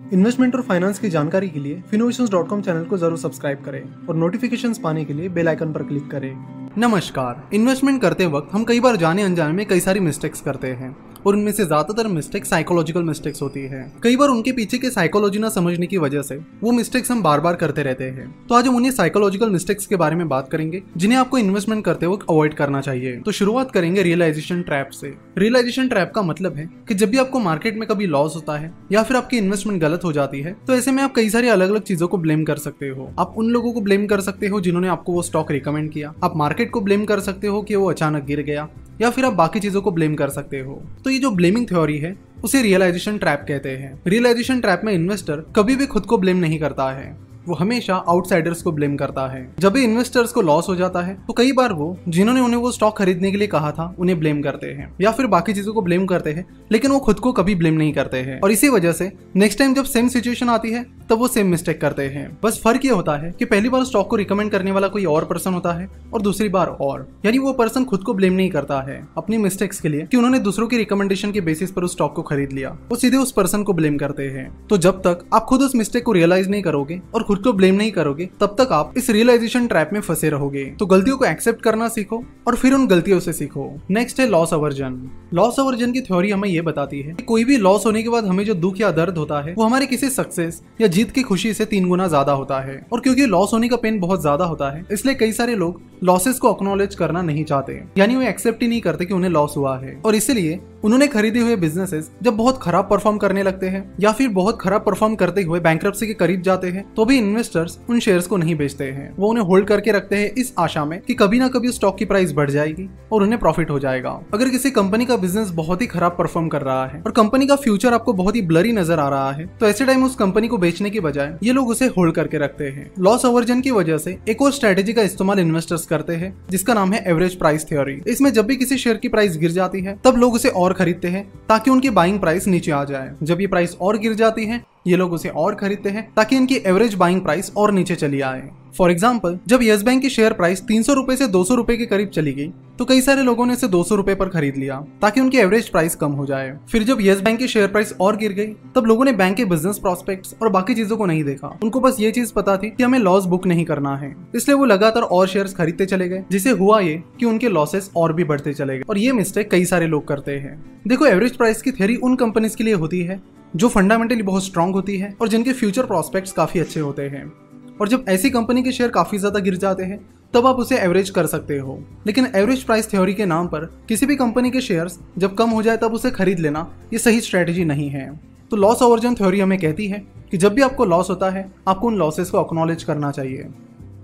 Investment और finance की जानकारी के लिए फिनोवेशन चैनल को ज़रूर सब्सक्राइब करें और नोटिफिकेशन पाने के लिए बेल आइकन पर क्लिक करें। नमस्कार। इन्वेस्टमेंट करते वक्त हम कई बार जाने अनजाने में कई सारी मिस्टेक्स करते हैं। और उनमें से ज़्यादातर मिस्टेक साइकोलॉजिकल मिस्टेक्स होती है। कई बार उनके पीछे के साइकोलॉजी ना समझने की वजह से वो मिस्टेक्स हम बार बार करते रहते हैं। तो आज हम उन्हीं साइकोलॉजिकल मिस्टेक्स के बारे में बात करेंगे, जिन्हें आपको इन्वेस्टमेंट करते वक्त अवॉइड करना चाहिए। तो शुरुआत करेंगे रियलाइजेशन ट्रैप से। रियलाइजेशन ट्रैप का मतलब है कि जब भी आपको मार्केट में कभी लॉस होता है, या फिर आपकी इन्वेस्टमेंट गलत हो जाती है तो ऐसे में आप कई सारी अलग अलग चीज़ों को ब्लेम कर सकते हो। आप उन लोगों को ब्लेम कर सकते हो जिन्होंने आपको वो स्टॉक रिकमेंड किया। आप मार्केट को ब्लेम कर सकते हो कि वो अचानक गिर गया। या फिर आप बाकी चीज़ों को ब्लेम कर सकते हो। तो ये जो ब्लेमिंग थ्योरी है, उसे रियलाइजेशन ट्रैप कहते हैं। रियलाइजेशन ट्रैप में इन्वेस्टर कभी भी खुद को ब्लेम नहीं करता है। वो हमेशा आउटसाइडर्स को ब्लेम करता है। जब भी इन्वेस्टर्स को लॉस हो जाता है तो कई बार वो, जिन्होंने उन्हें वो स्टॉक खरीदने के लिए कहा था, उन्हें ब्लेम करते हैं। या फिर बाकी चीज़ों को ब्लेम करते हैं, लेकिन वो खुद को कभी ब्लेम नहीं करते हैं। और इसी वजह से नेक्स्ट टाइम जब सेम सिचुएशन आती है, तब वो सेम मिस्टेक करते हैं। बस फ़र्क ये होता है कि पहली बार स्टॉक को रिकमेंड करने वाला कोई और पर्सन होता है, और दूसरी बार और। यानी वो पर्सन खुद को ब्लेम नहीं करता है, अपनी मिस्टेक्स के लिए, कि उन्होंने दूसरों की रिकमेंडेशन के बेसिस पर उस स्टॉक को खरीद लिया। वो सीधे उस पर्सन को ब्लेम करते हैं। तो जब तक आप खुद उस मिस्टेक को रियलाइज़ नहीं करोगे, और खुद को ब्लेम नहीं करोगे, तब तक आप इस रियलाइजेशन ट्रैप में फंसे रहोगे। तो गलतियों को एक्सेप्ट करना सीखो और फिर उन गलतियों से सीखो। नेक्स्ट है लॉस अवर्जन लॉस अवर्जन की थ्योरी हमें ये बताती है कि कोई भी लॉस होने के बाद हमें जो दुख या दर्द होता है, वो हमारे किसी सक्सेस या जीत की खुशी से तीन गुना ज़्यादा होता है। और क्योंकि लॉस होने का पेन बहुत ज़्यादा होता है, इसलिए कई सारे लोग लॉसेस को अक्नोलेज करना नहीं चाहते। यानी वो एक्सेप्ट ही नहीं करते कि उन्हें लॉस हुआ है। और इसीलिए उन्होंने खरीदे हुए बिजनेसेस जब बहुत खराब परफॉर्म करने लगते हैं, या फिर बहुत खराब परफॉर्म करते हुए बैंक के करीब जाते हैं तो भी इन्वेस्टर्स उन शेयर्स को नहीं बेचते हैं। वो उन्हें होल्ड करके रखते हैं इस आशा में कि कभी ना कभी स्टॉक की प्राइस बढ़ जाएगी और उन्हें प्रॉफिट हो जाएगा। अगर किसी कंपनी का बिज़नेस बहुत ही खराब परफॉर्म कर रहा है और कंपनी का फ्यूचर आपको बहुत ही ब्लरी नज़र आ रहा है तो ऐसे टाइम उस कंपनी को बेचने की बजाय ये लोग उसे होल्ड करके रखते हैं। लॉस ओवर्जन की वजह से एक और स्ट्रेटेजी का इस्तेमाल इन्वेस्टर्स करते हैं, जिसका नाम है एवरेज प्राइस थ्योरी इसमें जब भी किसी शेयर की प्राइस गिर जाती है, तब लोग उसे और खरीदते हैं, ताकि उनकी बाइंग प्राइस नीचे आ जाए। जब ये प्राइस और गिर जाती है ये लोग उसे और खरीदते हैं ताकि इनकी एवरेज बाइंग प्राइस और नीचे चली आए। फॉर एग्ज़ाम्पल जब येस बैंक की शेयर प्राइस तीन सौ रुपए से दो सौ रुपए के करीब चली गई तो कई सारे लोगों ने इसे दो सौ रुपए पर खरीद लिया, ताकि उनकी एवरेज प्राइस कम हो जाए। फिर जब येस बैंक की शेयर प्राइस और गिर गई, तब लोगों ने बैंक के बिज़नेस प्रोस्पेक्ट्स और बाकी चीज़ों को नहीं देखा। उनको बस ये चीज़ पता थी कि हमें लॉस बुक नहीं करना है। इसलिए वो लगातार और शेयर खरीदते चले गए जिसे हुआ ये कि उनके लॉसेस और भी बढ़ते चले गए। और ये मिस्टेक कई सारे लोग करते हैं। देखो एवरेज प्राइस की थेरी उन कंपनीज़ के लिए होती है जो फंडामेंटली बहुत स्ट्रांग होती है और जिनके फ्यूचर प्रॉस्पेक्ट्स काफ़ी अच्छे होते हैं। और जब ऐसी कंपनी के शेयर काफ़ी ज़्यादा गिर जाते हैं, तब आप उसे एवरेज कर सकते हो। लेकिन एवरेज प्राइस थ्योरी के नाम पर किसी भी कंपनी के शेयर्स जब कम हो जाए, तब उसे खरीद लेना ये सही स्ट्रेटेजी नहीं है। तो लॉस ओवर्जन थ्योरी हमें कहती है कि जब भी आपको लॉस होता है, आपको उन लॉसेस को अक्नॉलेज करना चाहिए।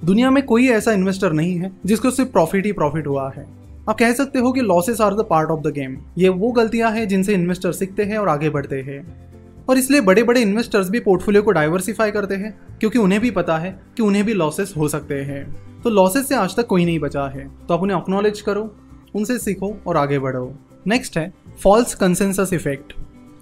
दुनिया में कोई ऐसा इन्वेस्टर नहीं है जिसको सिर्फ़ प्रॉफिट ही प्रॉफिट हुआ है। आप कह सकते हो कि losses are the part of the game ये वो गलतियाँ हैं जिनसे इन्वेस्टर सीखते हैं और आगे बढ़ते हैं। और इसलिए बड़े बड़े इन्वेस्टर्स भी पोर्टफोलियो को डाइवर्सिफाई करते हैं, क्योंकि उन्हें भी पता है कि उन्हें भी लॉसेस हो सकते हैं। तो लॉसेस से आज तक कोई नहीं बचा है। तो आप उन्हें अक्नॉलेज करो, उनसे सीखो और आगे बढ़ो। नेक्स्ट है फॉल्स कंसेंसस इफ़ेक्ट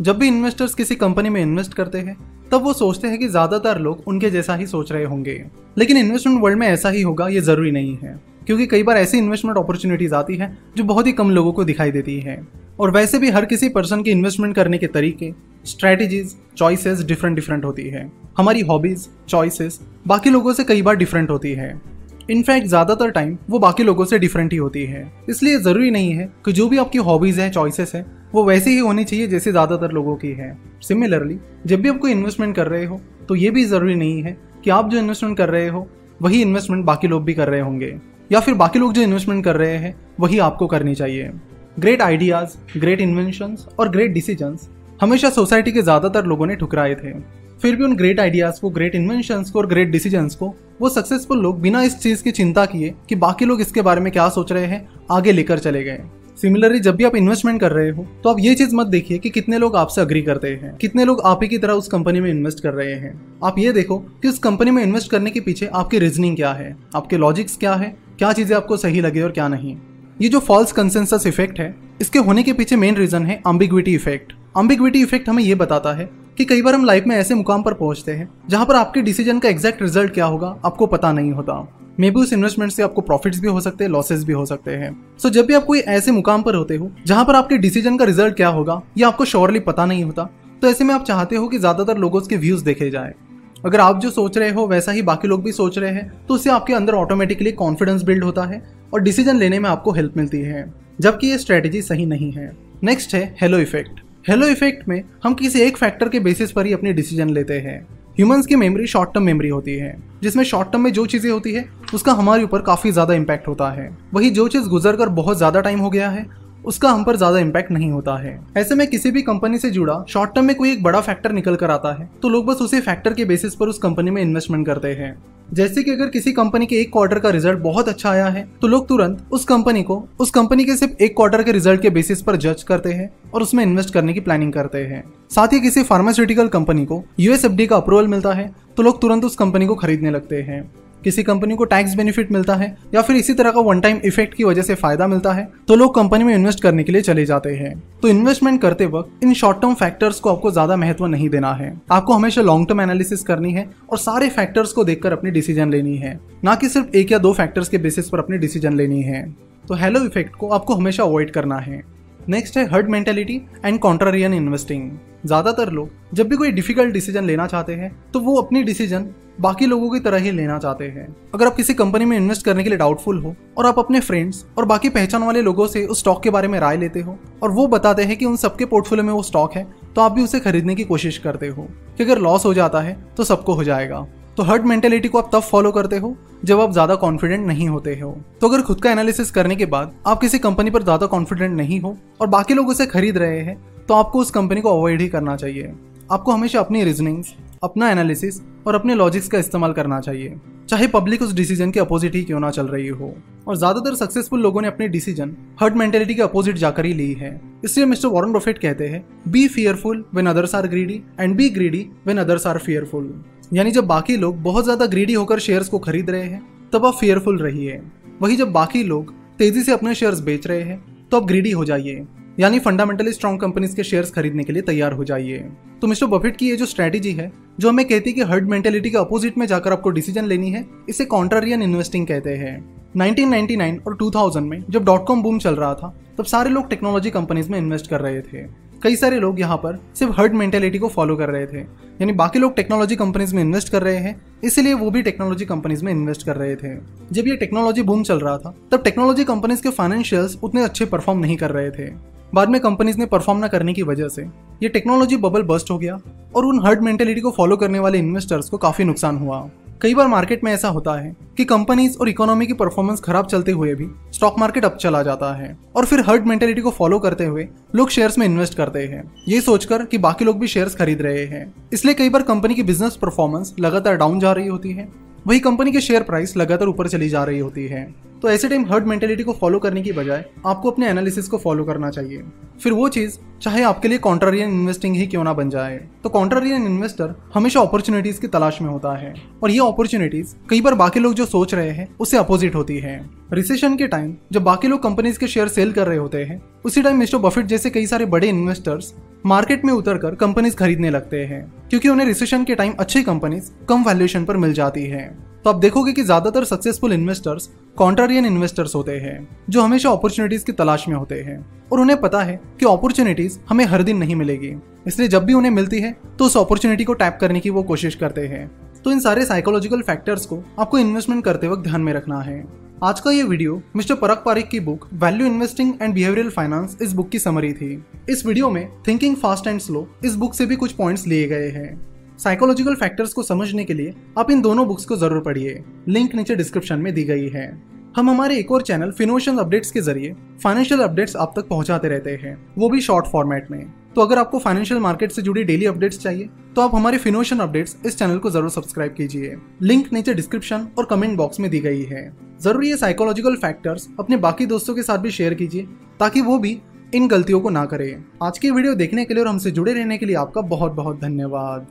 जब भी इन्वेस्टर्स किसी कंपनी में इन्वेस्ट करते हैं, तब वो सोचते हैं कि ज़्यादातर लोग उनके जैसा ही सोच रहे होंगे। लेकिन इन्वेस्टमेंट वर्ल्ड में ऐसा ही होगा, ये ज़रूरी नहीं है। क्योंकि कई बार ऐसी इन्वेस्टमेंट अपॉर्चुनिटीज़ आती है, जो बहुत ही कम लोगों को दिखाई देती है। और वैसे भी हर किसी पर्सन के इन्वेस्टमेंट करने के तरीके स्ट्रेटेजीज चॉइसेस डिफरेंट डिफरेंट होती है। हमारी हॉबीज चॉइसेस बाकी लोगों से कई बार डिफरेंट होती है। इनफैक्ट ज़्यादातर टाइम वो बाकी लोगों से डिफरेंट ही होती है। इसलिए ज़रूरी नहीं है कि जो भी आपकी हॉबीज हैं चॉइसेस हैं, वो वैसे ही होनी चाहिए जैसे ज़्यादातर लोगों की है। सिमिलरली जब भी आप कोई इन्वेस्टमेंट कर रहे हो तो ये भी ज़रूरी नहीं है कि आप जो इन्वेस्टमेंट कर रहे हो, वही इन्वेस्टमेंट बाकी लोग भी कर रहे होंगे। या फिर बाकी लोग जो इन्वेस्टमेंट कर रहे हैं, वही आपको करनी चाहिए। ग्रेट आइडियाज़ ग्रेट इन्वेंशन और ग्रेट डिसीज़न हमेशा सोसाइटी के ज़्यादातर लोगों ने ठुकराए थे। फिर भी उन ग्रेट आइडियाज़ को ग्रेट इन्वेंशन को और ग्रेट डिसीज़न को, वो सक्सेसफुल लोग बिना इस चीज़ की चिंता किए कि बाकी लोग इसके बारे में क्या सोच रहे हैं, आगे लेकर चले गए। सिमिलरली जब भी आप इन्वेस्टमेंट कर रहे हो तो आप ये चीज़ मत देखिए कि कितने लोग आपसे अग्री करते हैं, कितने लोग आप ही की तरह उस कंपनी में इन्वेस्ट कर रहे हैं। आप ये देखो कि उस कंपनी में इन्वेस्ट करने के पीछे आपकी रीजनिंग क्या है, आपके लॉजिक्स क्या है, क्या चीज़ें आपको सही लगे और क्या नहीं। ये जो फॉल्स कंसेंसस इफ़ेक्ट है, इसके होने के पीछे मेन रीजन है अम्बिग्विटी इफ़ेक्ट अम्बिग्विटी इफ़ेक्ट हमें ये बताता है कि कई बार हम लाइफ में ऐसे मुकाम पर पहुँचते हैं जहाँ पर आपके डिसीज़न का एग्जैक्ट रिज़ल्ट क्या होगा आपको पता नहीं होता। मे बी उस इन्वेस्टमेंट से आपको प्रॉफिट्स भी हो सकते हैं लॉसेस भी हो सकते हैं। सो so, जब भी आप कोई ऐसे मुकाम पर होते हो जहाँ पर आपके डिसीज़न का रिज़ल्ट क्या होगा ये आपको श्योरली पता नहीं होता तो ऐसे में आप चाहते हो कि ज़्यादातर लोगों के व्यूज़ देखे जाए। अगर आप जो सोच रहे हो वैसा ही बाकी लोग भी सोच रहे हैं तो उससे आपके अंदर ऑटोमेटिकली कॉन्फिडेंस बिल्ड होता है और डिसीज़न लेने में आपको हेल्प मिलती है जबकि ये स्ट्रेटेजी सही नहीं है। नेक्स्ट है हेलो इफ़ेक्ट हेलो इफ़ेक्ट में हम किसी एक फैक्टर के बेसिस पर ही अपने डिसीज़न लेते हैं। ह्यूमंस की मेमोरी शॉर्ट टर्म मेमोरी होती है, जिसमें शॉर्ट टर्म में जो चीज़ें होती है, उसका हमारे ऊपर काफ़ी ज़्यादा इम्पैक्ट होता है। वही जो चीज़ गुजर कर बहुत ज़्यादा टाइम हो गया है उसका हम पर ज़्यादा इम्पैक्ट नहीं होता है। ऐसे में किसी भी कंपनी से जुड़ा शॉर्ट टर्म में कोई एक बड़ा फैक्टर निकल कर आता है तो लोग बस उसी फैक्टर के बेसिस पर उस कंपनी में इन्वेस्टमेंट करते हैं। जैसे कि अगर किसी कंपनी के एक क्वार्टर का रिज़ल्ट बहुत अच्छा आया है तो लोग तुरंत उस कंपनी को, उस कंपनी के सिर्फ़ एक क्वार्टर के रिज़ल्ट के बेसिस पर जज करते हैं और उसमें इन्वेस्ट करने की प्लानिंग करते हैं। साथ ही किसी फार्मास्यूटिकल कंपनी को यूएसएफडी का अप्रूवल मिलता है तो लोग तुरंत उस कंपनी को खरीदने लगते हैं। किसी कंपनी को टैक्स बेनिफिट मिलता है या फिर इसी तरह का वन टाइम इफ़ेक्ट की वजह से फ़ायदा मिलता है तो लोग कंपनी में इन्वेस्ट करने के लिए चले जाते हैं। तो इन्वेस्टमेंट करते वक्त इन शॉर्ट टर्म फैक्टर्स को आपको ज़्यादा महत्व नहीं देना है। आपको हमेशा लॉन्ग टर्म एनालिसिस करनी है और सारे फैक्टर्स को देखकर अपनी डिसीज़न लेनी है। ना कि सिर्फ़ एक या दो फैक्टर्स के बेसिस पर अपनी डिसीज़न लेनी है। तो हेलो इफ़ेक्ट को आपको हमेशा अवॉइड करना है। नेक्स्ट है herd mentality and contrarian investing ज़्यादातर लोग जब भी कोई डिफ़िकल्ट डिसीज़न लेना चाहते हैं तो वो अपनी डिसीज़न बाकी लोगों की तरह ही लेना चाहते हैं। अगर आप किसी कंपनी में इन्वेस्ट करने के लिए डाउटफुल हो, और आप अपने फ्रेंड्स और बाकी पहचान वाले लोगों से उस स्टॉक के बारे में राय लेते हो, और वो बताते हैं कि उन सबके पोर्टफोलियो में वो स्टॉक है तो आप भी उसे खरीदने की कोशिश करते हो। कि अगर लॉस हो जाता है तो सबको हो जाएगा। तो हर्ड मेंटेलिटी को आप तब फॉलो करते हो, जब आप ज़्यादा कॉन्फिडेंट नहीं होते हो। तो अगर खुद का एनालिसिस करने के बाद आप किसी कंपनी पर ज़्यादा कॉन्फिडेंट नहीं हो, और बाकी लोग उसे खरीद रहे हैं तो आपको उस कंपनी को अवॉइड ही करना चाहिए। आपको हमेशा अपनी रीजनिंग्स अपना एनालिसिस और अपने लॉजिक्स का इस्तेमाल करना चाहिए। चाहे पब्लिक उस डिसीज़न के अपोजिट ही क्यों ना चल रही हो। और ज़्यादातर सक्सेसफुल लोगों ने अपनी डिसीज़न हर्ड मेंटेलिटी के अपोजिट जाकर ही ली है। इसलिए मिस्टर वॉरेन बफेट कहते हैं be fearful when others are greedy and be greedy when others are fearful यानी जब बाकी लोग बहुत ज़्यादा ग्रीडी होकर शेयर्स को खरीद रहे हैं, तब आप फियरफुल रहिए। वही जब बाकी लोग तेज़ी से अपने शेयर्स बेच रहे हैं तो आप ग्रीडी हो जाइए। यानी फंडामेंटली स्ट्रॉन्ग कंपनीज़ के शेयर्स खरीदने के लिए तैयार हो जाइए। तो मिस्टर बफेट की ये जो स्ट्रेटेजी है, जो हमें कहती है कि हर्ड मेंटेलिटी के अपोजिट में जाकर आपको डिसीज़न लेनी है, इसे कॉन्ट्रारियन इन्वेस्टिंग कहते हैं। 1999 और 2000 में जब डॉट कॉम बूम चल रहा था, तब सारे लोग टेक्नोलॉजी कंपनीज़ में इन्वेस्ट कर रहे थे। कई सारे लोग यहाँ पर सिर्फ़ हर्ड मेंटेलिटी को फॉलो कर रहे थे। यानी बाकी लोग टेक्नोलॉजी कंपनीज़ में इन्वेस्ट कर रहे हैं, इसलिए वो भी टेक्नोलॉजी कंपनीज़ में इन्वेस्ट कर रहे थे। जब ये टेक्नोलॉजी बूम चल रहा था, तब टेक्नोलॉजी कंपनीज़ के फाइनेंशियल्स उतने अच्छे परफॉर्म नहीं कर रहे थे। बाद में कंपनीज़ ने परफॉर्म न करने की वजह से ये टेक्नोलॉजी बबल बस्ट हो गया और उन हर्ड मेंटेलिटी को फॉलो करने वाले इन्वेस्टर्स को काफ़ी नुकसान हुआ। कई बार मार्केट में ऐसा होता है कि कंपनीज़ और इकोनॉमी की परफॉर्मेंस खराब चलते हुए भी स्टॉक मार्केट अप चला जाता है और फिर हर्ड मेंटेलिटी को फॉलो करते हुए लोग शेयर्स में इन्वेस्ट करते हैं। ये सोचकर कि बाकी लोग भी शेयर्स खरीद रहे हैं। इसलिए कई बार कंपनी की बिज़नेस परफॉर्मेंस लगातार डाउन जा रही होती है। वही कंपनी के शेयर प्राइस लगातार ऊपर चली जा रही होती है। तो ऐसे टाइम हर्ड मेंटेलिटी को फॉलो करने की बजाय आपको अपने एनालिसिस को फॉलो करना चाहिए। फिर वो चीज़, चाहे आपके लिए कॉन्ट्रारियन इन्वेस्टिंग ही क्यों ना बन जाए तो कॉन्ट्रारियन इन्वेस्टर हमेशा अपॉर्चुनिटीज़ की तलाश में होता है। और ये अपॉर्चुनिटीज़ कई बार बाकी लोग जो सोच रहे हैं, उससे अपोजिट होती है। रिसेशन के टाइम जब बाकी लोग कंपनीज़ के शेयर सेल कर रहे होते हैं, उसी टाइम मिस्टर बफेट जैसे कई सारे बड़े इन्वेस्टर्स मार्केट में उतरकर कंपनीज़ खरीदने लगते हैं, क्योंकि उन्हें रिसेशन के टाइम अच्छी कंपनीज़ कम वैल्यूएशन पर मिल जाती है। तो आप देखोगे कि ज़्यादातर सक्सेसफुल इन्वेस्टर्स कॉन्ट्रारियन इन्वेस्टर्स होते हैं, जो हमेशा अपॉर्चुनिटीज़ की तलाश में होते हैं। और उन्हें पता है कि अपॉर्चुनिटीज़ हमें हर दिन नहीं मिलेगी। इसलिए जब भी उन्हें मिलती है तो उस अपॉर्चुनिटी को टैप करने की वो कोशिश करते हैं। तो इन सारे साइकोलॉजिकल फैक्टर्स को आपको इन्वेस्टमेंट करते वक्त ध्यान में रखना है। आज का ये वीडियो मिस्टर परक पारिक की book value investing and behavioural finance इस बुक की समरी थी। इस वीडियो में थिंकिंग फास्ट एंड स्लो इस बुक से भी कुछ पॉइंट्स लिए गए हैं। साइकोलॉजिकल फैक्टर्स को समझने के लिए आप इन दोनों बुक्स को ज़रूर पढ़िए। लिंक नीचे डिस्क्रिप्शन में दी गई है। हम हमारे एक और चैनल फिनोशन अपडेट्स के ज़रिए फाइनेंशियल अपडेट्स आप तक पहुंचाते रहते हैं। वो भी शॉर्ट फॉर्मेट में। तो अगर आपको फाइनेंशियल मार्केट से जुड़ी डेली अपडेट्स चाहिए तो आप हमारे फिनोशन अपडेट्स इस चैनल को ज़रूर सब्सक्राइब कीजिए। लिंक नीचे डिस्क्रिप्शन और कमेंट बॉक्स में दी गई है। ज़रूर ये साइकोलॉजिकल फैक्टर्स अपने बाकी दोस्तों के साथ भी शेयर कीजिए, ताकि वो भी इन गलतियों को ना करें। आज की वीडियो देखने के लिए और हमसे जुड़े रहने के लिए आपका बहुत बहुत धन्यवाद।